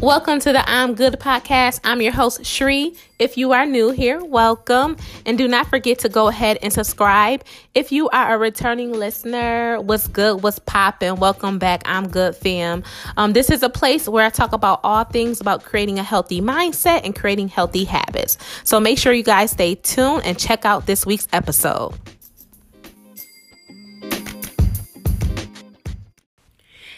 Welcome to the I'm Good podcast. I'm your host, Shri. If you are new here, welcome. And do not forget to go ahead and subscribe. If you are a returning listener, what's good, what's popping, welcome back. I'm Good Fam. Um, this is a place where I talk about all things about creating a healthy mindset and creating healthy habits. So make sure you guys stay tuned and check out this week's episode.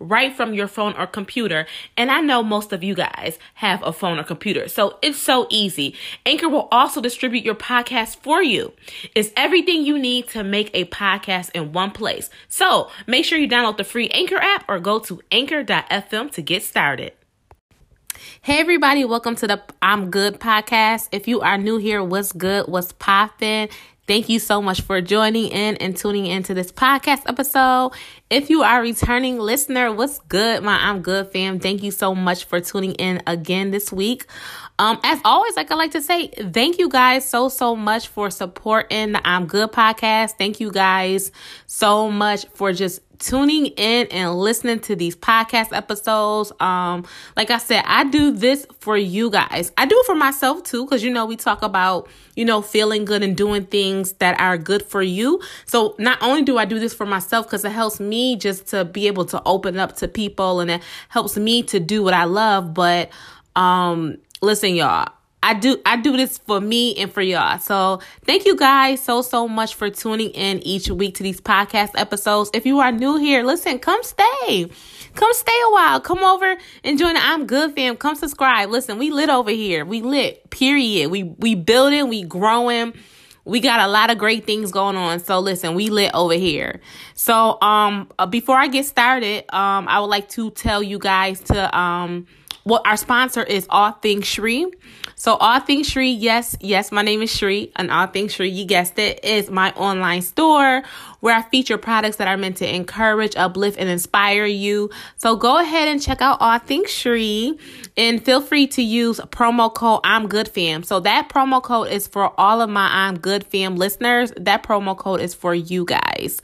right from your phone or computer. And I know most of you guys have a phone or computer, so it's so easy. Anchor will also distribute your podcast for you. It's everything you need to make a podcast in one place. So make sure you download the free Anchor app or go to anchor.fm to get started. Hey everybody, welcome to the I'm Good podcast. If you are new here, what's good? What's popping? Thank you so much for joining in and tuning into this podcast episode. If you are a returning listener, what's good, my I'm Good fam? Thank you so much for tuning in again this week. Um, as always, like I like to say, thank you guys so, so much for supporting the I'm Good podcast. Thank you guys so much for just tuning in and listening to these podcast episodes. Um, like I said, I do this for you guys. I do it for myself too, because you know, we talk about, you know, feeling good and doing things that are good for you. So not only do I do this for myself, because it helps me just to be able to open up to people and it helps me to do what I love, but um listen y'all I do I do this for me and for y'all. So thank you guys so so much for tuning in each week to these podcast episodes. If you are new here, listen, come stay. Come stay a while. Come over and join the I'm Good fam. Come subscribe. Listen, we lit over here. We lit. Period. We we building, we growing. We got a lot of great things going on. So listen, we lit over here. So um uh, before I get started, um I would like to tell you guys to um well, our sponsor is All Things Shri. So All Things Shri, yes, yes, my name is Shri, and All Things Shri, you guessed it, is my online store where I feature products that are meant to encourage, uplift, and inspire you. So go ahead and check out All Things Shri and feel free to use promo code I'm Good Fam. So that promo code is for all of my I'm Good Fam listeners. That promo code is for you guys.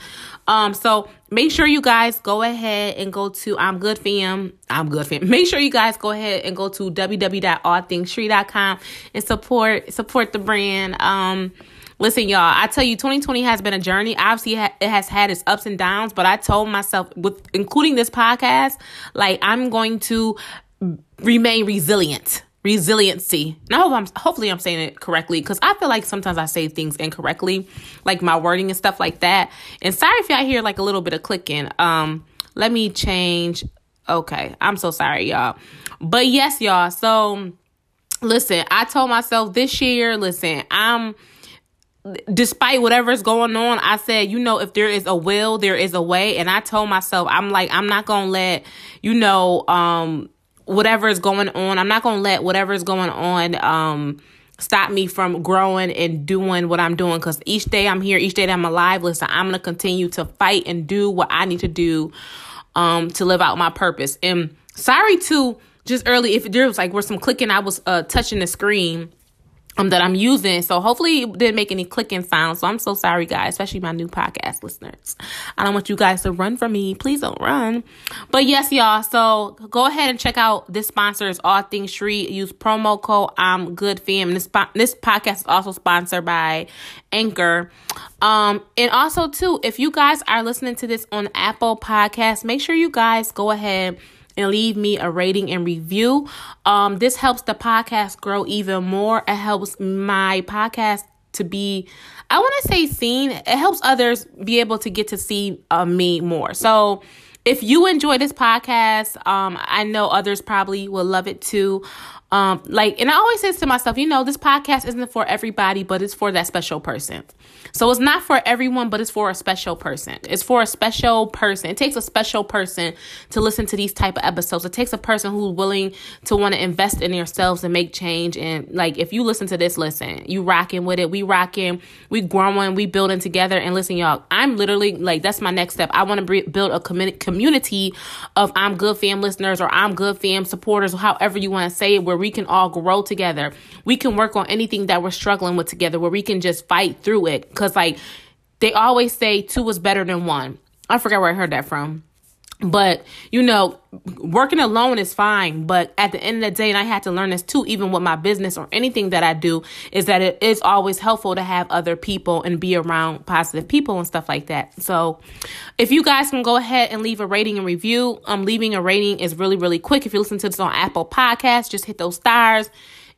Um, so make sure you guys go ahead and go to I'm Good Fam. I'm Good Fam. Make sure you guys go ahead and go to www.allthingsshri.com and support support the brand. Um, listen, y'all. I tell you, 2020 has been a journey. Obviously, it has had its ups and downs, but I told myself, with including this podcast, like I'm going to remain resilient resiliency. Hope I'm hopefully I'm saying it correctly because I feel like sometimes I say things incorrectly, like my wording and stuff like that. And sorry if y'all hear like a little bit of clicking. Um, let me change. Okay, I'm so sorry, y'all. But yes, y'all. So listen, I told myself this year, listen, I'm despite whatever's going on, I said, you know, if there is a will, there is a way. And I told myself, I'm like, I'm not gonna let, you know, um, whatever is going on. I'm not going to let whatever is going on um stop me from growing and doing what I'm doing cuz each day I'm here, each day that I'm alive, listen, I'm going to continue to fight and do what I need to do um to live out my purpose. And sorry to just early if there was like where some clicking I was uh touching the screen um, that I'm using. So hopefully it didn't make any clicking sounds. So I'm so sorry, guys, especially my new podcast listeners. I don't want you guys to run from me. Please don't run. But yes, y'all. So go ahead and check out this sponsor is All Things Shri. Use promo code I'm Good Fam. This this podcast is also sponsored by Anchor. Um, and also too, if you guys are listening to this on Apple Podcasts, make sure you guys go ahead and leave me a rating and review. Um, this helps the podcast grow even more. It helps my podcast to be, I want to say seen. It helps others be able to get to see uh, me more. So, if you enjoy this podcast, um, I know others probably will love it too. Um, like, and I always say to myself, you know, this podcast isn't for everybody, but it's for that special person. So it's not for everyone, but it's for a special person. It's for a special person. It takes a special person to listen to these type of episodes. It takes a person who's willing to want to invest in themselves and make change. And like, if you listen to this, listen, you rocking with it. We rocking, we growing, we building together. And listen, y'all, I'm literally like, that's my next step. I want to build a community of I'm good fam listeners or I'm good fam supporters, or however you want to say it, where we can all grow together. We can work on anything that we're struggling with together, where we can just fight through it. Cause like they always say two is better than one. I forgot where I heard that from. But, you know, working alone is fine. But at the end of the day, and I had to learn this too, even with my business or anything that I do, is that it is always helpful to have other people and be around positive people and stuff like that. So if you guys can go ahead and leave a rating and review, um, leaving a rating is really, really quick. If you listen to this on Apple Podcasts, just hit those stars.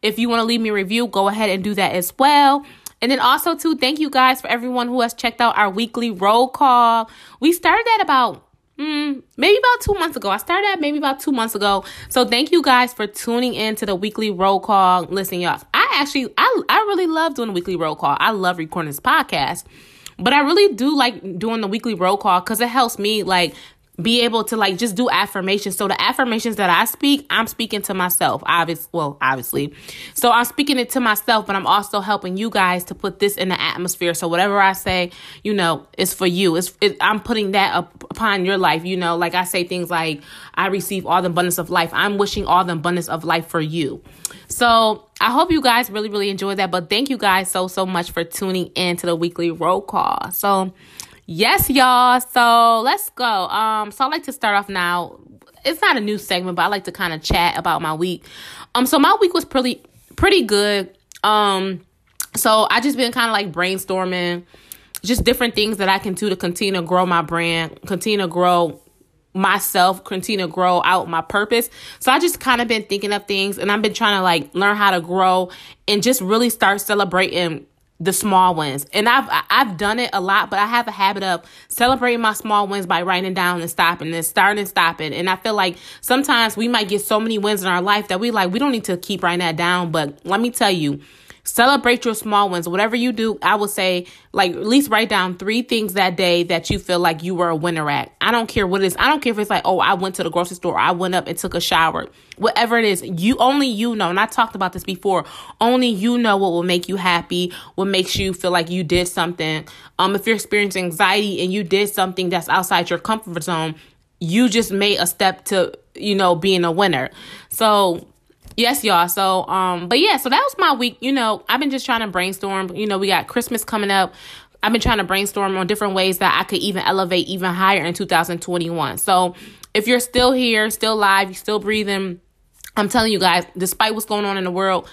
If you want to leave me a review, go ahead and do that as well. And then also too, thank you guys for everyone who has checked out our weekly roll call. We started at about Mm, maybe about two months ago. I started maybe about two months ago. So thank you guys for tuning in to the weekly roll call. Listen, y'all, I actually I I really love doing the weekly roll call. I love recording this podcast. But I really do like doing the weekly roll call because it helps me like be able to like just do affirmations. So the affirmations that I speak, I'm speaking to myself. Obviously, well, obviously. So I'm speaking it to myself, but I'm also helping you guys to put this in the atmosphere. So whatever I say, you know, it's for you. It's it, I'm putting that up upon your life. You know, like I say things like I receive all the abundance of life. I'm wishing all the abundance of life for you. So I hope you guys really, really enjoyed that. But thank you guys so, so much for tuning in to the weekly roll call. So Yes, y'all. So let's go. Um, so I like to start off now. It's not a new segment, but I like to kind of chat about my week. Um, so my week was pretty pretty good. Um, so I just been kind of like brainstorming just different things that I can do to continue to grow my brand, continue to grow myself, continue to grow out my purpose. So I just kind of been thinking of things and I've been trying to like learn how to grow and just really start celebrating the small wins. And I've I've done it a lot, but I have a habit of celebrating my small wins by writing down and stopping and starting and stopping. And I feel like sometimes we might get so many wins in our life that we like we don't need to keep writing that down. But let me tell you, Celebrate your small ones. Whatever you do, I would say, like, at least write down three things that day that you feel like you were a winner at. I don't care what it is. I don't care if it's like, oh, I went to the grocery store, I went up and took a shower. Whatever it is, you only you know. And I talked about this before. Only you know what will make you happy, what makes you feel like you did something. Um, if you're experiencing anxiety and you did something that's outside your comfort zone, you just made a step to, you know, being a winner. So Yes, y'all. So, um, but yeah, so that was my week. You know, I've been just trying to brainstorm. You know, we got Christmas coming up. I've been trying to brainstorm on different ways that I could even elevate even higher in 2021. So, if you're still here, still live, you're still breathing, I'm telling you guys, despite what's going on in the world,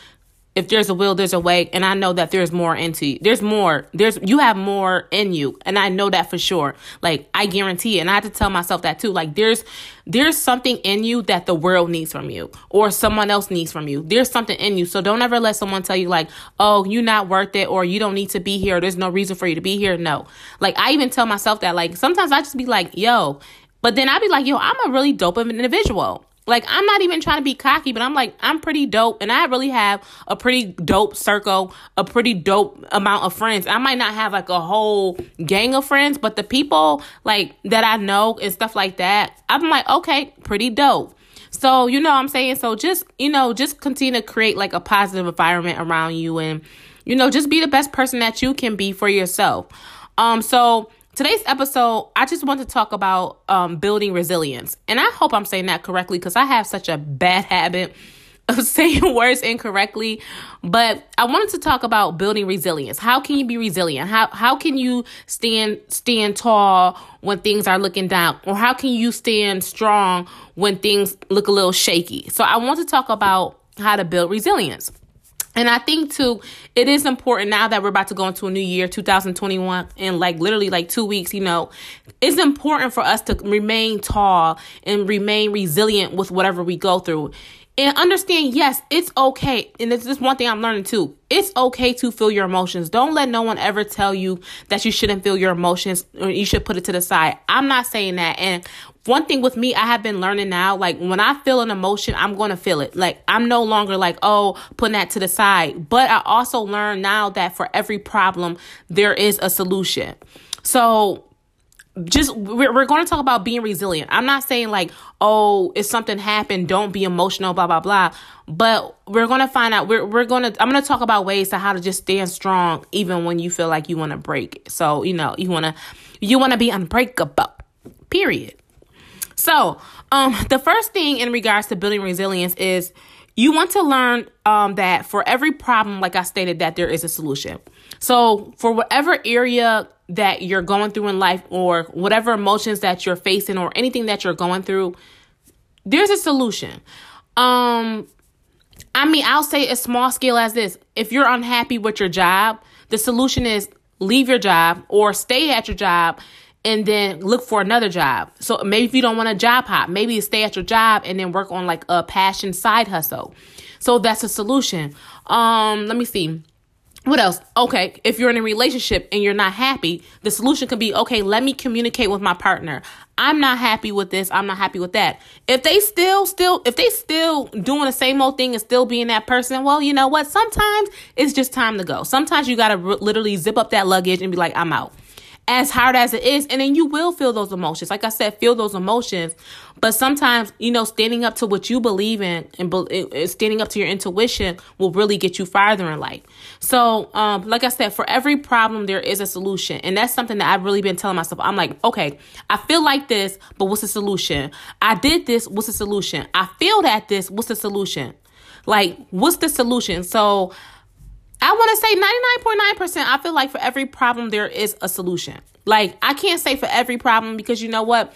if there's a will, there's a way. And I know that there's more into you. There's more. There's, you have more in you. And I know that for sure. Like, I guarantee it. And I have to tell myself that too. Like, there's, there's something in you that the world needs from you or someone else needs from you. There's something in you. So don't ever let someone tell you like, oh, you're not worth it or you don't need to be here. There's no reason for you to be here. No. Like, I even tell myself that. Like, sometimes I just be like, yo, but then I'd be like, yo, I'm a really dope individual. Like I'm not even trying to be cocky, but I'm like I'm pretty dope and I really have a pretty dope circle, a pretty dope amount of friends. I might not have like a whole gang of friends, but the people like that I know and stuff like that, I'm like okay, pretty dope. So, you know I'm saying? So just, you know, just continue to create like a positive environment around you and you know, just be the best person that you can be for yourself. Um so Today's episode, I just want to talk about um, building resilience. And I hope I'm saying that correctly because I have such a bad habit of saying words incorrectly. But I wanted to talk about building resilience. How can you be resilient? How how can you stand stand tall when things are looking down? Or how can you stand strong when things look a little shaky? So I want to talk about how to build resilience. And I think too, it is important now that we're about to go into a new year, 2021, in like literally like two weeks, you know, it's important for us to remain tall and remain resilient with whatever we go through. And understand, yes, it's okay. And this is one thing I'm learning too. It's okay to feel your emotions. Don't let no one ever tell you that you shouldn't feel your emotions or you should put it to the side. I'm not saying that. And one thing with me, I have been learning now, like when I feel an emotion, I'm going to feel it. Like I'm no longer like, oh, putting that to the side. But I also learn now that for every problem, there is a solution. So just we're, we're going to talk about being resilient. I'm not saying like, oh, if something happened, don't be emotional, blah blah blah. But we're going to find out. We're we're going to. I'm going to talk about ways to how to just stand strong even when you feel like you want to break. So you know you want to you want to be unbreakable. Period. So um, the first thing in regards to building resilience is you want to learn um, that for every problem, like I stated, that there is a solution. So for whatever area that you're going through in life or whatever emotions that you're facing or anything that you're going through, there's a solution. Um I mean, I'll say a small scale as this. If you're unhappy with your job, the solution is leave your job or stay at your job and then look for another job. So maybe if you don't want a job hop, maybe stay at your job and then work on like a passion side hustle. So that's a solution. Um, let me see. What else? Okay, if you're in a relationship and you're not happy, the solution could be okay, let me communicate with my partner. I'm not happy with this, I'm not happy with that. If they still still if they still doing the same old thing and still being that person, well, you know what? Sometimes it's just time to go. Sometimes you got to r- literally zip up that luggage and be like, I'm out as hard as it is. And then you will feel those emotions. Like I said, feel those emotions. But sometimes, you know, standing up to what you believe in and be- standing up to your intuition will really get you farther in life. So, um, like I said, for every problem, there is a solution. And that's something that I've really been telling myself. I'm like, okay, I feel like this, but what's the solution? I did this, what's the solution? I feel that this, what's the solution? Like, what's the solution? So, I want to say 99.9%. I feel like for every problem, there is a solution. Like, I can't say for every problem because you know what?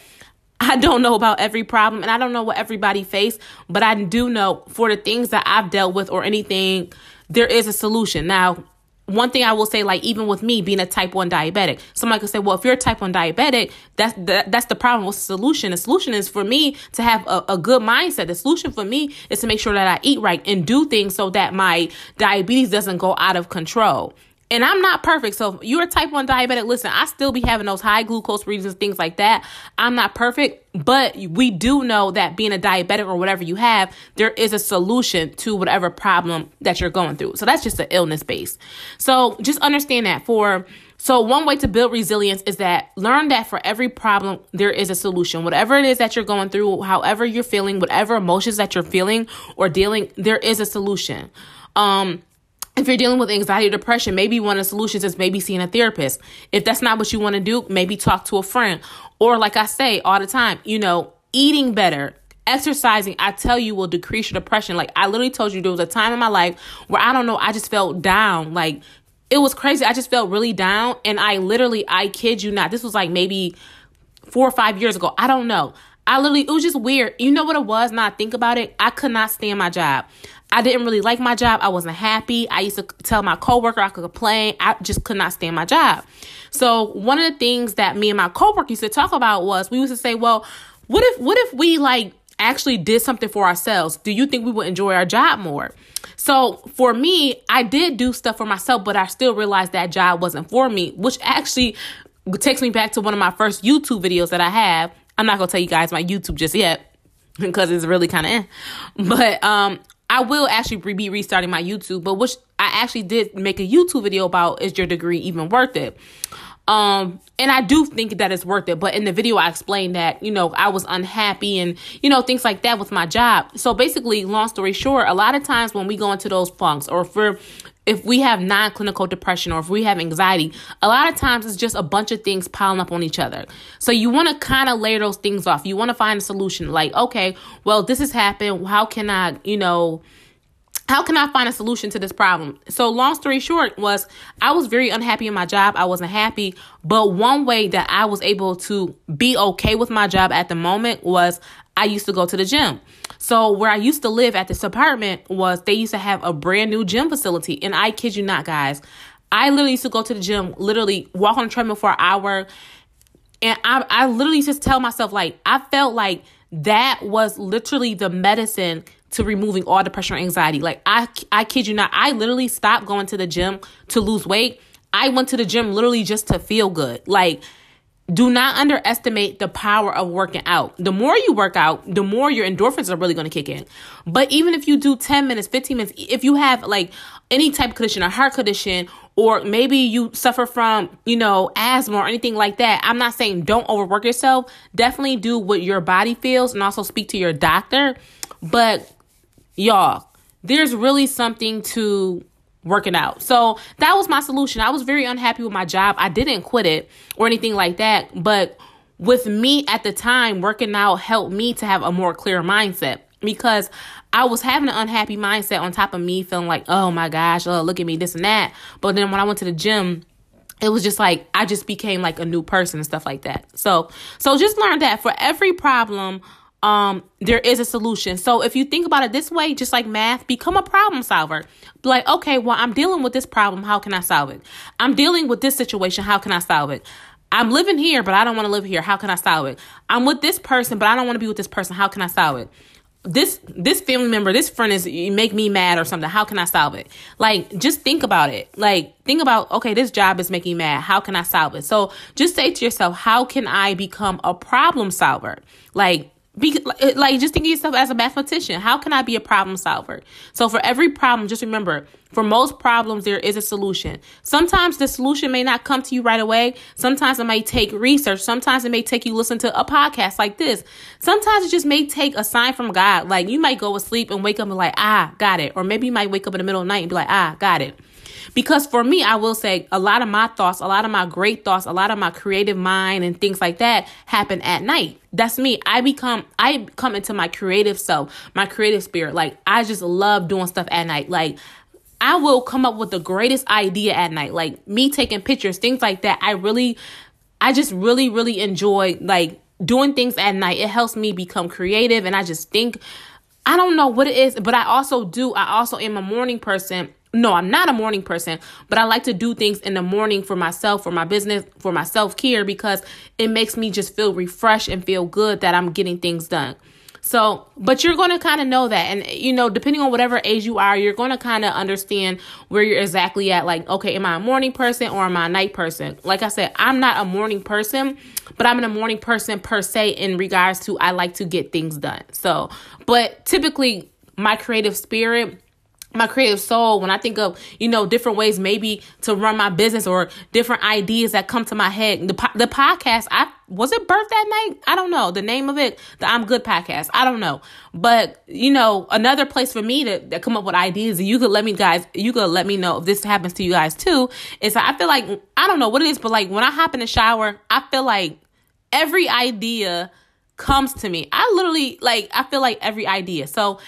I don't know about every problem and I don't know what everybody face, but I do know for the things that I've dealt with or anything, there is a solution. Now, one thing I will say, like even with me being a type one diabetic, somebody could say, "Well, if you're a type one diabetic, that's the, that's the problem. What's the solution? The solution is for me to have a, a good mindset. The solution for me is to make sure that I eat right and do things so that my diabetes doesn't go out of control. And I'm not perfect. So if you're a type 1 diabetic, listen, I still be having those high glucose readings, things like that. I'm not perfect, but we do know that being a diabetic or whatever you have, there is a solution to whatever problem that you're going through. So that's just an illness base. So just understand that for so one way to build resilience is that learn that for every problem there is a solution. Whatever it is that you're going through, however you're feeling, whatever emotions that you're feeling or dealing, there is a solution. Um if you're dealing with anxiety or depression, maybe one of the solutions is maybe seeing a therapist. If that's not what you want to do, maybe talk to a friend. Or, like I say all the time, you know, eating better, exercising, I tell you, will decrease your depression. Like, I literally told you there was a time in my life where I don't know, I just felt down. Like, it was crazy. I just felt really down. And I literally, I kid you not, this was like maybe four or five years ago. I don't know. I literally, it was just weird. You know what it was? Now I think about it, I could not stand my job. I didn't really like my job. I wasn't happy. I used to tell my coworker I could complain. I just could not stand my job. So one of the things that me and my coworker used to talk about was we used to say, well, what if what if we like actually did something for ourselves? Do you think we would enjoy our job more? So for me, I did do stuff for myself, but I still realized that job wasn't for me, which actually takes me back to one of my first YouTube videos that I have. I'm not gonna tell you guys my YouTube just yet because it's really kind of. But um I will actually be restarting my YouTube, but which I actually did make a YouTube video about is your degree even worth it? Um, and I do think that it's worth it. But in the video, I explained that, you know, I was unhappy and, you know, things like that with my job. So basically, long story short, a lot of times when we go into those funks or for if we have non-clinical depression or if we have anxiety, a lot of times it's just a bunch of things piling up on each other. So you want to kind of layer those things off. You want to find a solution like, okay, well, this has happened. How can I, you know, how can I find a solution to this problem? So, long story short, was I was very unhappy in my job. I wasn't happy. But one way that I was able to be okay with my job at the moment was I used to go to the gym. So where I used to live at this apartment was they used to have a brand new gym facility. And I kid you not, guys, I literally used to go to the gym, literally walk on the treadmill for an hour. And I, I literally just tell myself, like, I felt like that was literally the medicine to removing all depression or anxiety. Like, I, I kid you not, I literally stopped going to the gym to lose weight. I went to the gym literally just to feel good. Like, do not underestimate the power of working out. The more you work out, the more your endorphins are really going to kick in. But even if you do 10 minutes, 15 minutes, if you have like any type of condition, a heart condition, or maybe you suffer from, you know, asthma or anything like that, I'm not saying don't overwork yourself. Definitely do what your body feels and also speak to your doctor. But y'all, there's really something to working out. So that was my solution. I was very unhappy with my job. I didn't quit it or anything like that. But with me at the time, working out helped me to have a more clear mindset because I was having an unhappy mindset on top of me feeling like, oh my gosh, oh, look at me, this and that. But then when I went to the gym, it was just like I just became like a new person and stuff like that. So so just learn that for every problem um there is a solution. So if you think about it this way, just like math, become a problem solver. Like, okay, well, I'm dealing with this problem, how can I solve it? I'm dealing with this situation, how can I solve it? I'm living here, but I don't want to live here. How can I solve it? I'm with this person, but I don't want to be with this person. How can I solve it? This this family member, this friend is make me mad or something. How can I solve it? Like just think about it. Like think about okay, this job is making mad. How can I solve it? So just say to yourself, how can I become a problem solver? Like be, like just think of yourself as a mathematician. How can I be a problem solver? So for every problem, just remember, for most problems there is a solution. Sometimes the solution may not come to you right away. Sometimes it may take research. Sometimes it may take you listen to a podcast like this. Sometimes it just may take a sign from God. Like you might go asleep and wake up and like, ah, got it. Or maybe you might wake up in the middle of the night and be like, ah, got it. Because for me, I will say a lot of my thoughts, a lot of my great thoughts, a lot of my creative mind and things like that happen at night. That's me. I become, I come into my creative self, my creative spirit. Like, I just love doing stuff at night. Like, I will come up with the greatest idea at night. Like, me taking pictures, things like that. I really, I just really, really enjoy like doing things at night. It helps me become creative and I just think I don't know what it is, but I also do. I also am a morning person no, I'm not a morning person, but I like to do things in the morning for myself, for my business, for my self care because it makes me just feel refreshed and feel good that I'm getting things done. So, but you're going to kind of know that. And, you know, depending on whatever age you are, you're going to kind of understand where you're exactly at. Like, okay, am I a morning person or am I a night person? Like I said, I'm not a morning person, but I'm a morning person per se in regards to I like to get things done. So, but typically, my creative spirit my creative soul when i think of you know different ways maybe to run my business or different ideas that come to my head. The, the podcast i was it birth that night? I don't know. The name of it the i'm good podcast. I don't know. But you know another place for me to, to come up with ideas and you could let me guys you could let me know if this happens to you guys too is i feel like i don't know what it is but like when i hop in the shower i feel like every idea comes to me. I literally like I feel like every idea. So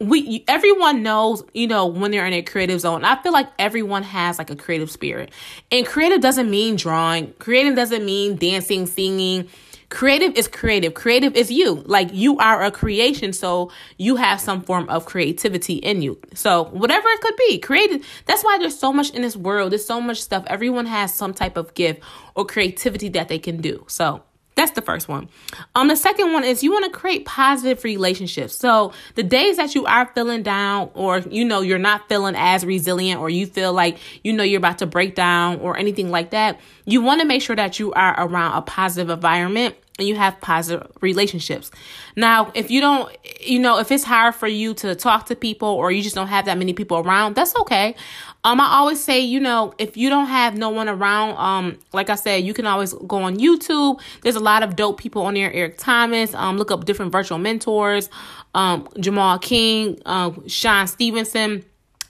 we everyone knows you know when they're in a creative zone. I feel like everyone has like a creative spirit. And creative doesn't mean drawing. Creative doesn't mean dancing singing. Creative is creative. Creative is you. Like you are a creation so you have some form of creativity in you. So whatever it could be creative that's why there's so much in this world. There's so much stuff. Everyone has some type of gift or creativity that they can do. So that's the first one. Um, the second one is you want to create positive relationships. So the days that you are feeling down, or you know you're not feeling as resilient, or you feel like you know you're about to break down, or anything like that, you want to make sure that you are around a positive environment and you have positive relationships. Now, if you don't, you know, if it's hard for you to talk to people or you just don't have that many people around, that's okay. Um, I always say, you know, if you don't have no one around, um, like I said, you can always go on YouTube. There's a lot of dope people on there. Eric Thomas, um, look up different virtual mentors, um, Jamal King, um, Shawn Stevenson.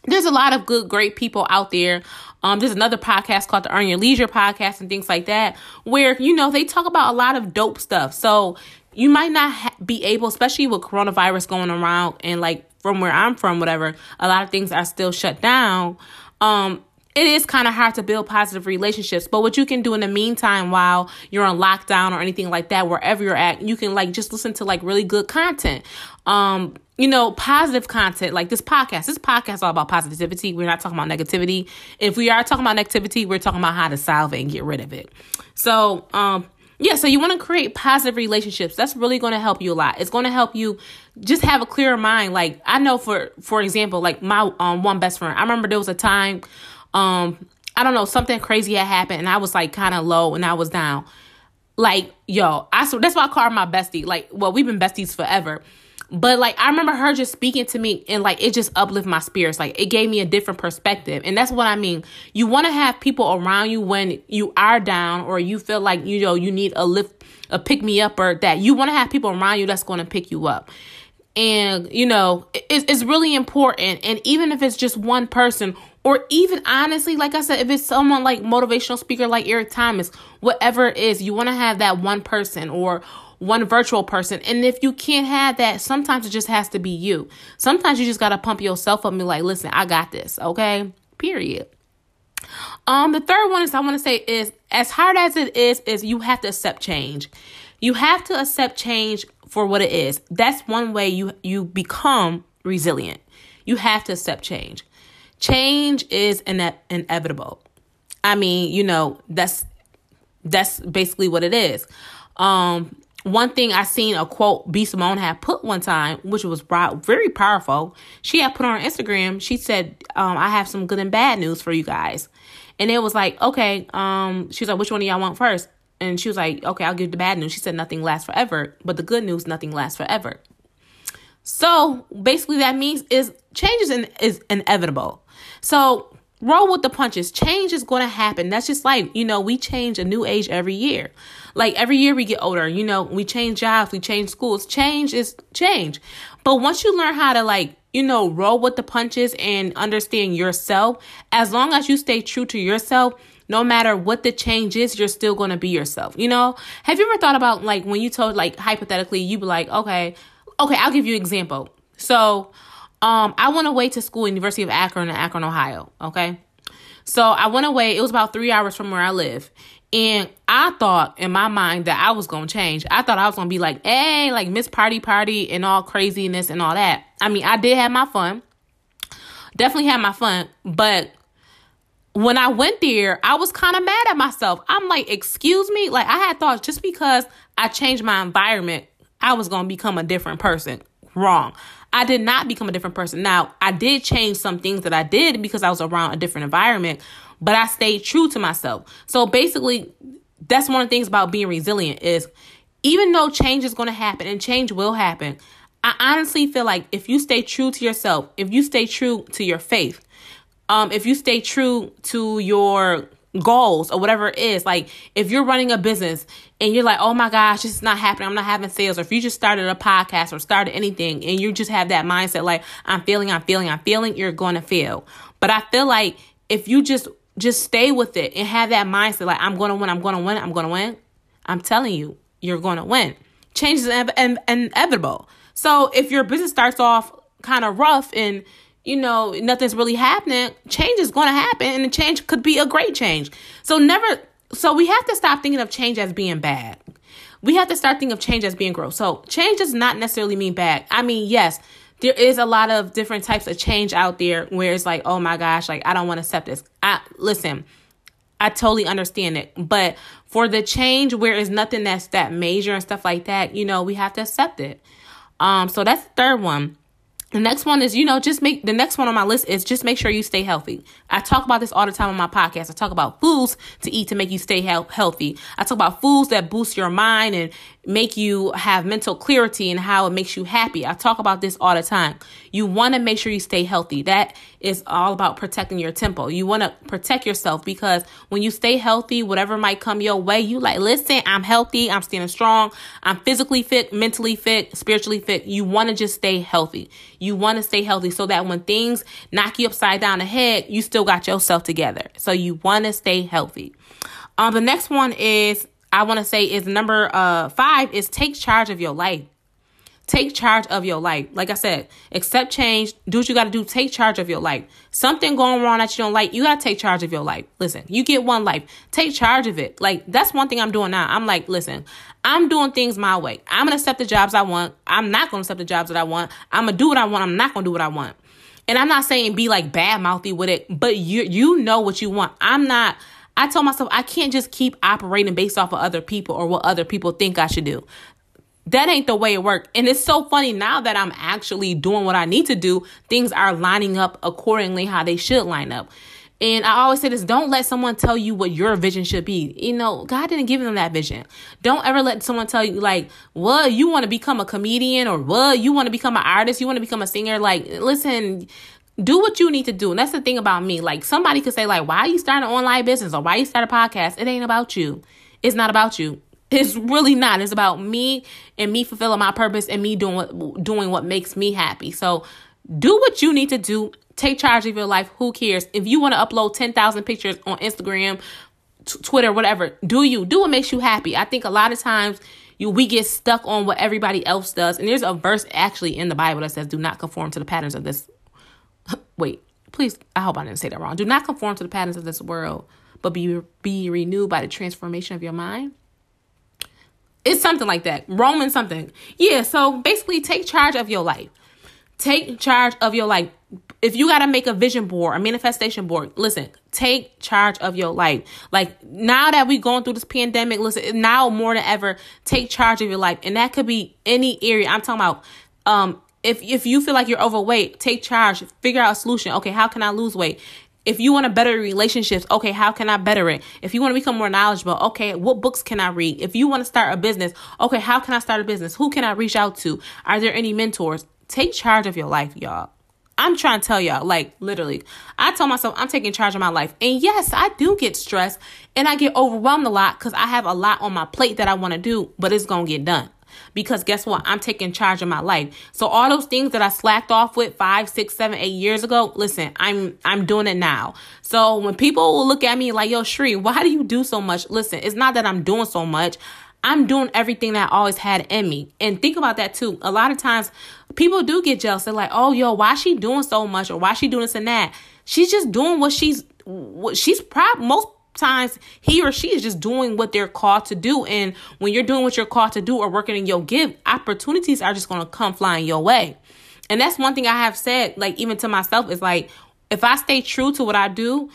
There's a lot of good, great people out there. Um, there's another podcast called the Earn Your Leisure podcast and things like that, where you know they talk about a lot of dope stuff. So you might not ha- be able, especially with coronavirus going around and like from where I'm from, whatever, a lot of things are still shut down um, it is kind of hard to build positive relationships. But what you can do in the meantime while you're on lockdown or anything like that, wherever you're at, you can like just listen to like really good content. Um, you know, positive content like this podcast. This podcast is all about positivity. We're not talking about negativity. If we are talking about negativity, we're talking about how to solve it and get rid of it. So, um, yeah, so you want to create positive relationships. That's really going to help you a lot. It's going to help you just have a clearer mind. Like I know for for example, like my um one best friend. I remember there was a time um I don't know, something crazy had happened and I was like kind of low and I was down. like yo, I so that's why I call her my bestie. Like, well, we've been besties forever. But like I remember her just speaking to me and like it just uplift my spirits. Like it gave me a different perspective. And that's what I mean. You want to have people around you when you are down or you feel like you know you need a lift a pick me up or that you want to have people around you that's going to pick you up. And you know, it, it's really important and even if it's just one person or even honestly, like I said, if it's someone like motivational speaker like Eric Thomas, whatever it is, you want to have that one person or one virtual person. And if you can't have that, sometimes it just has to be you. Sometimes you just got to pump yourself up and be like, listen, I got this. Okay. Period. Um, the third one is I want to say is as hard as it is, is you have to accept change. You have to accept change for what it is. That's one way you you become resilient. You have to accept change. Change is ine- inevitable. I mean, you know, that's that's basically what it is. Um, one thing I seen a quote B Simone had put one time, which was very powerful. She had put on Instagram. She said, um, "I have some good and bad news for you guys," and it was like, okay. Um, she was like, "Which one do y'all want first? And she was like, "Okay, I'll give the bad news." She said, "Nothing lasts forever," but the good news, nothing lasts forever. So basically, that means is changes in, is inevitable. So roll with the punches. Change is going to happen. That's just like, you know, we change a new age every year. Like every year we get older, you know, we change jobs, we change schools. Change is change. But once you learn how to like, you know, roll with the punches and understand yourself, as long as you stay true to yourself, no matter what the change is, you're still going to be yourself. You know, have you ever thought about like when you told like hypothetically, you'd be like, okay, okay, I'll give you an example. So, um, I went away to school, University of Akron in Akron, Ohio. Okay. So I went away. It was about three hours from where I live. And I thought in my mind that I was going to change. I thought I was going to be like, hey, like Miss Party Party and all craziness and all that. I mean, I did have my fun. Definitely had my fun. But when I went there, I was kind of mad at myself. I'm like, excuse me? Like, I had thought just because I changed my environment, I was going to become a different person. Wrong. I did not become a different person. Now, I did change some things that I did because I was around a different environment, but I stayed true to myself. So basically, that's one of the things about being resilient is even though change is going to happen and change will happen, I honestly feel like if you stay true to yourself, if you stay true to your faith, um, if you stay true to your goals or whatever it is. Like if you're running a business and you're like, oh my gosh, this is not happening. I'm not having sales. Or if you just started a podcast or started anything and you just have that mindset, like I'm feeling, I'm feeling, I'm feeling, you're going to fail. But I feel like if you just, just stay with it and have that mindset, like I'm going to win, I'm going to win, I'm going to win. I'm telling you, you're going to win. Change is inevitable. So if your business starts off kind of rough and you know, nothing's really happening, change is going to happen and the change could be a great change. So never so we have to stop thinking of change as being bad. We have to start thinking of change as being growth. So change does not necessarily mean bad. I mean, yes, there is a lot of different types of change out there where it's like, oh my gosh, like I don't want to accept this. I listen, I totally understand it. But for the change where it's nothing that's that major and stuff like that, you know, we have to accept it. Um, so that's the third one. The next one is, you know, just make the next one on my list is just make sure you stay healthy. I talk about this all the time on my podcast. I talk about foods to eat to make you stay he- healthy. I talk about foods that boost your mind and make you have mental clarity and how it makes you happy. I talk about this all the time. You want to make sure you stay healthy. That is all about protecting your temple. You want to protect yourself because when you stay healthy, whatever might come your way, you like, listen, I'm healthy, I'm standing strong, I'm physically fit, mentally fit, spiritually fit. You want to just stay healthy. You want to stay healthy so that when things knock you upside down the head, you still got yourself together. So you want to stay healthy. Um, the next one is I want to say is number uh five is take charge of your life. Take charge of your life. Like I said, accept change. Do what you got to do. Take charge of your life. Something going wrong that you don't like, you got to take charge of your life. Listen, you get one life. Take charge of it. Like, that's one thing I'm doing now. I'm like, listen, I'm doing things my way. I'm going to accept the jobs I want. I'm not going to accept the jobs that I want. I'm going to do what I want. I'm not going to do what I want. And I'm not saying be like bad mouthy with it, but you you know what you want. I'm not I told myself I can't just keep operating based off of other people or what other people think I should do. That ain't the way it worked. And it's so funny now that I'm actually doing what I need to do, things are lining up accordingly how they should line up. And I always say this don't let someone tell you what your vision should be. You know, God didn't give them that vision. Don't ever let someone tell you, like, well, you want to become a comedian or well, you want to become an artist, you want to become a singer. Like, listen, do what you need to do. And that's the thing about me. Like, somebody could say, like, why you start an online business or why you start a podcast? It ain't about you. It's not about you. It's really not. It's about me and me fulfilling my purpose and me doing what doing what makes me happy. So do what you need to do. Take charge of your life. Who cares? If you want to upload 10,000 pictures on Instagram, t- Twitter, whatever, do you. Do what makes you happy. I think a lot of times you we get stuck on what everybody else does. And there's a verse actually in the Bible that says, "Do not conform to the patterns of this." Wait, please. I hope I didn't say that wrong. Do not conform to the patterns of this world, but be be renewed by the transformation of your mind. It's something like that. Roman something. Yeah, so basically take charge of your life. Take charge of your life. If you got to make a vision board, a manifestation board, listen, take charge of your life. Like now that we going through this pandemic, listen, now more than ever, take charge of your life. And that could be any area. I'm talking about um if if you feel like you're overweight, take charge, figure out a solution. Okay, how can I lose weight? If you want to better relationships, okay, how can I better it? If you want to become more knowledgeable, okay, what books can I read? If you want to start a business, okay, how can I start a business? Who can I reach out to? Are there any mentors? Take charge of your life, y'all. I'm trying to tell y'all, like literally, I tell myself I'm taking charge of my life. And yes, I do get stressed and I get overwhelmed a lot because I have a lot on my plate that I want to do, but it's going to get done. Because guess what? I'm taking charge of my life. So all those things that I slacked off with five, six, seven, eight years ago, listen, I'm I'm doing it now. So when people will look at me like, yo, Shri, why do you do so much? Listen, it's not that I'm doing so much. I'm doing everything that I always had in me. And think about that too. A lot of times people do get jealous. They're like, oh, yo, why she doing so much or why she doing this and that? She's just doing what she's what she's proud most times he or she is just doing what they're called to do. And when you're doing what you're called to do or working in your gift, opportunities are just gonna come flying your way. And that's one thing I have said, like even to myself, is like if I stay true to what I do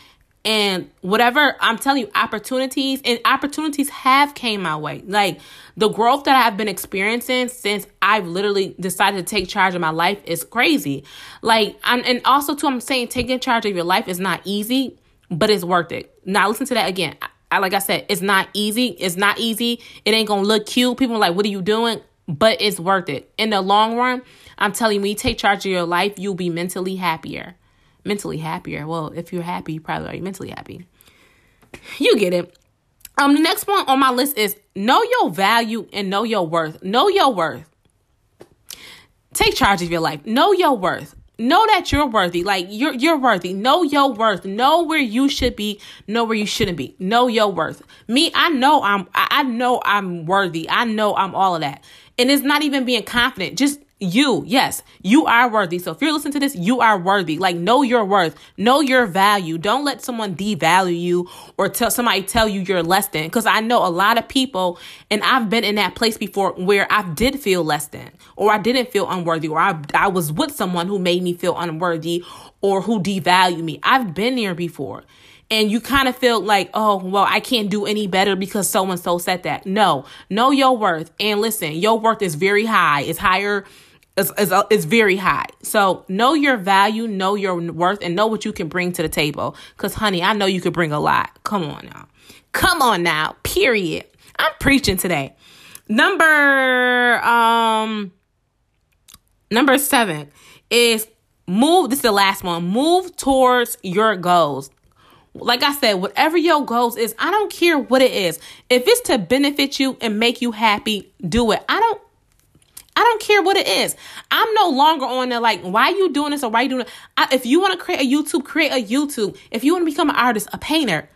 and whatever i'm telling you opportunities and opportunities have came my way like the growth that i've been experiencing since i've literally decided to take charge of my life is crazy like I'm, and also too i'm saying taking charge of your life is not easy but it's worth it now listen to that again I, like i said it's not easy it's not easy it ain't gonna look cute people are like what are you doing but it's worth it in the long run i'm telling you when you take charge of your life you'll be mentally happier mentally happier. Well, if you're happy, you probably are mentally happy. You get it. Um, the next one on my list is know your value and know your worth. Know your worth. Take charge of your life. Know your worth. Know that you're worthy. Like you're you're worthy. Know your worth. Know where you should be. Know where you shouldn't be. Know your worth. Me, I know I'm I know I'm worthy. I know I'm all of that. And it's not even being confident. Just you, yes, you are worthy. So if you're listening to this, you are worthy. Like know your worth, know your value. Don't let someone devalue you or tell somebody tell you you're less than. Because I know a lot of people, and I've been in that place before where I did feel less than, or I didn't feel unworthy, or I I was with someone who made me feel unworthy or who devalued me. I've been there before and you kind of feel like, oh, well, I can't do any better because so and so said that. No, know your worth. And listen, your worth is very high. It's higher is, is, is very high. So know your value, know your worth, and know what you can bring to the table. Because, honey, I know you could bring a lot. Come on now. Come on now. Period. I'm preaching today. Number um number seven is move. This is the last one. Move towards your goals. Like I said, whatever your goals is, I don't care what it is. If it's to benefit you and make you happy, do it. I don't I don't care what it is. I'm no longer on there like, why are you doing this or why are you doing it? I, if you want to create a YouTube, create a YouTube. If you want to become an artist, a painter,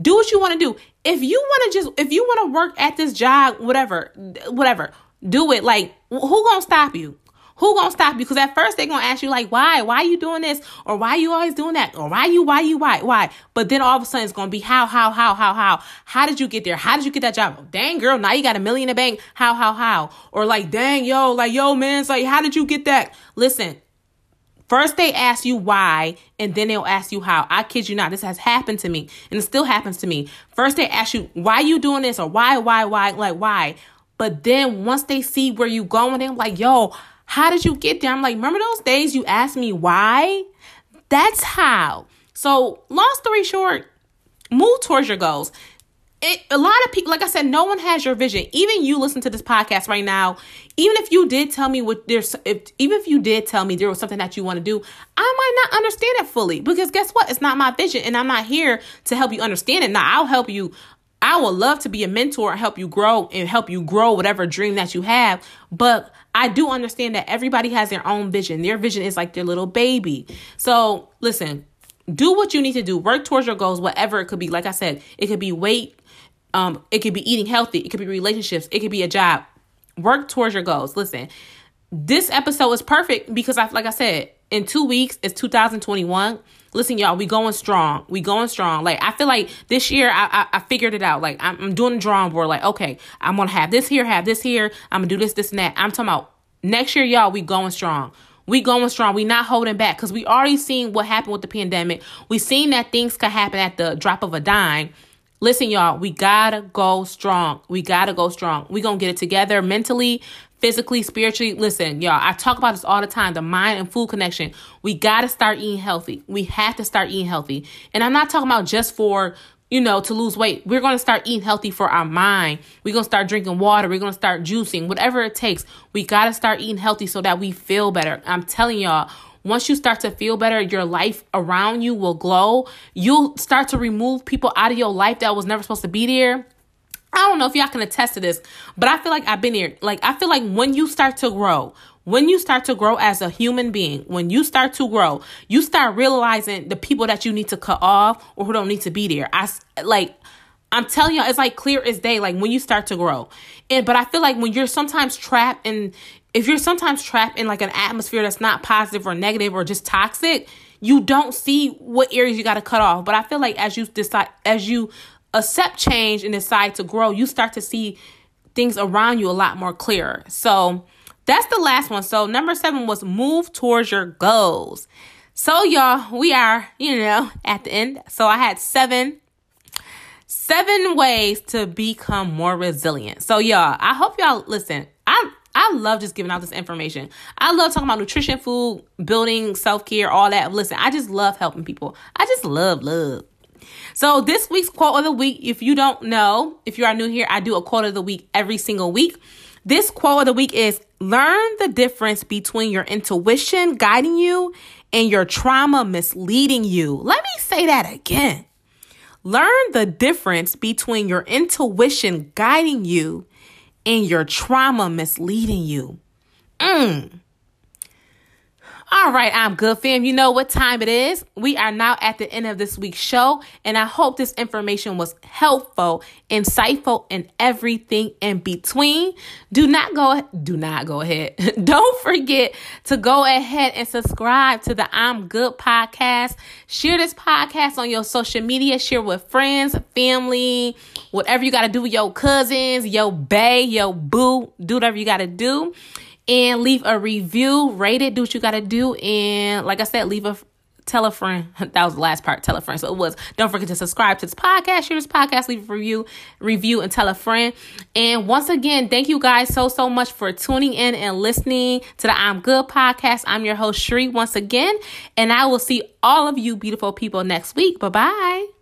do what you want to do. If you want to just, if you want to work at this job, whatever, whatever, do it. Like, who gonna stop you? Who gonna stop you? Because at first they're gonna ask you like, why? Why are you doing this? Or why are you always doing that? Or why you? Why you? Why? Why? But then all of a sudden it's gonna be how? How? How? How? How? How did you get there? How did you get that job? Dang girl, now you got a million in the bank. How? How? How? Or like, dang yo, like yo man, it's like, how did you get that? Listen, First, they ask you why, and then they'll ask you how. I kid you not, this has happened to me, and it still happens to me. First, they ask you why you doing this, or why, why, why, like why. But then once they see where you going, they're like, yo, how did you get there? I'm like, remember those days you asked me why? That's how. So, long story short, move towards your goals. It, a lot of people, like I said, no one has your vision. Even you listen to this podcast right now. Even if you did tell me what there's, if, even if you did tell me there was something that you want to do, I might not understand it fully because guess what? It's not my vision, and I'm not here to help you understand it. Now, I'll help you. I would love to be a mentor, help you grow, and help you grow whatever dream that you have. But I do understand that everybody has their own vision. Their vision is like their little baby. So listen, do what you need to do. Work towards your goals, whatever it could be. Like I said, it could be weight. Um, it could be eating healthy. It could be relationships. It could be a job. Work towards your goals. Listen, this episode is perfect because I, like I said, in two weeks it's 2021. Listen, y'all, we going strong. We going strong. Like I feel like this year I I, I figured it out. Like I'm, I'm doing the drawing board. Like okay, I'm gonna have this here, have this here. I'm gonna do this, this, and that. I'm talking about next year, y'all. We going strong. We going strong. We not holding back because we already seen what happened with the pandemic. We seen that things could happen at the drop of a dime. Listen, y'all, we gotta go strong. We gotta go strong. We gonna get it together mentally, physically, spiritually. Listen, y'all, I talk about this all the time the mind and food connection. We gotta start eating healthy. We have to start eating healthy. And I'm not talking about just for you know, to lose weight. We're going to start eating healthy for our mind. We're going to start drinking water. We're going to start juicing, whatever it takes. We got to start eating healthy so that we feel better. I'm telling y'all, once you start to feel better, your life around you will glow. You'll start to remove people out of your life that was never supposed to be there. I don't know if y'all can attest to this, but I feel like I've been here. Like, I feel like when you start to grow, when you start to grow as a human being, when you start to grow, you start realizing the people that you need to cut off or who don't need to be there. I like I'm telling you, it's like clear as day. Like when you start to grow, and but I feel like when you're sometimes trapped in, if you're sometimes trapped in like an atmosphere that's not positive or negative or just toxic, you don't see what areas you got to cut off. But I feel like as you decide, as you accept change and decide to grow, you start to see things around you a lot more clearer. So that's the last one. So number seven was move towards your goals. So y'all, we are, you know, at the end. So I had seven seven ways to become more resilient. So y'all, I hope y'all listen. I I love just giving out this information. I love talking about nutrition, food, building, self-care, all that. Listen, I just love helping people. I just love love. So this week's quote of the week, if you don't know, if you are new here, I do a quote of the week every single week. This quote of the week is learn the difference between your intuition guiding you and your trauma misleading you. Let me say that again. Learn the difference between your intuition guiding you and your trauma misleading you. Mm. All right, I'm good, fam. You know what time it is. We are now at the end of this week's show, and I hope this information was helpful, insightful, and everything in between. Do not go, do not go ahead. Don't forget to go ahead and subscribe to the I'm Good podcast. Share this podcast on your social media. Share with friends, family, whatever you got to do with your cousins, your bae, your boo. Do whatever you got to do and leave a review, rate it, do what you gotta do, and like I said, leave a tell a friend. That was the last part. Tell a friend. So it was. Don't forget to subscribe to this podcast, share this podcast, leave a review, review, and tell a friend. And once again, thank you guys so so much for tuning in and listening to the I'm Good podcast. I'm your host Shri once again, and I will see all of you beautiful people next week. Bye bye.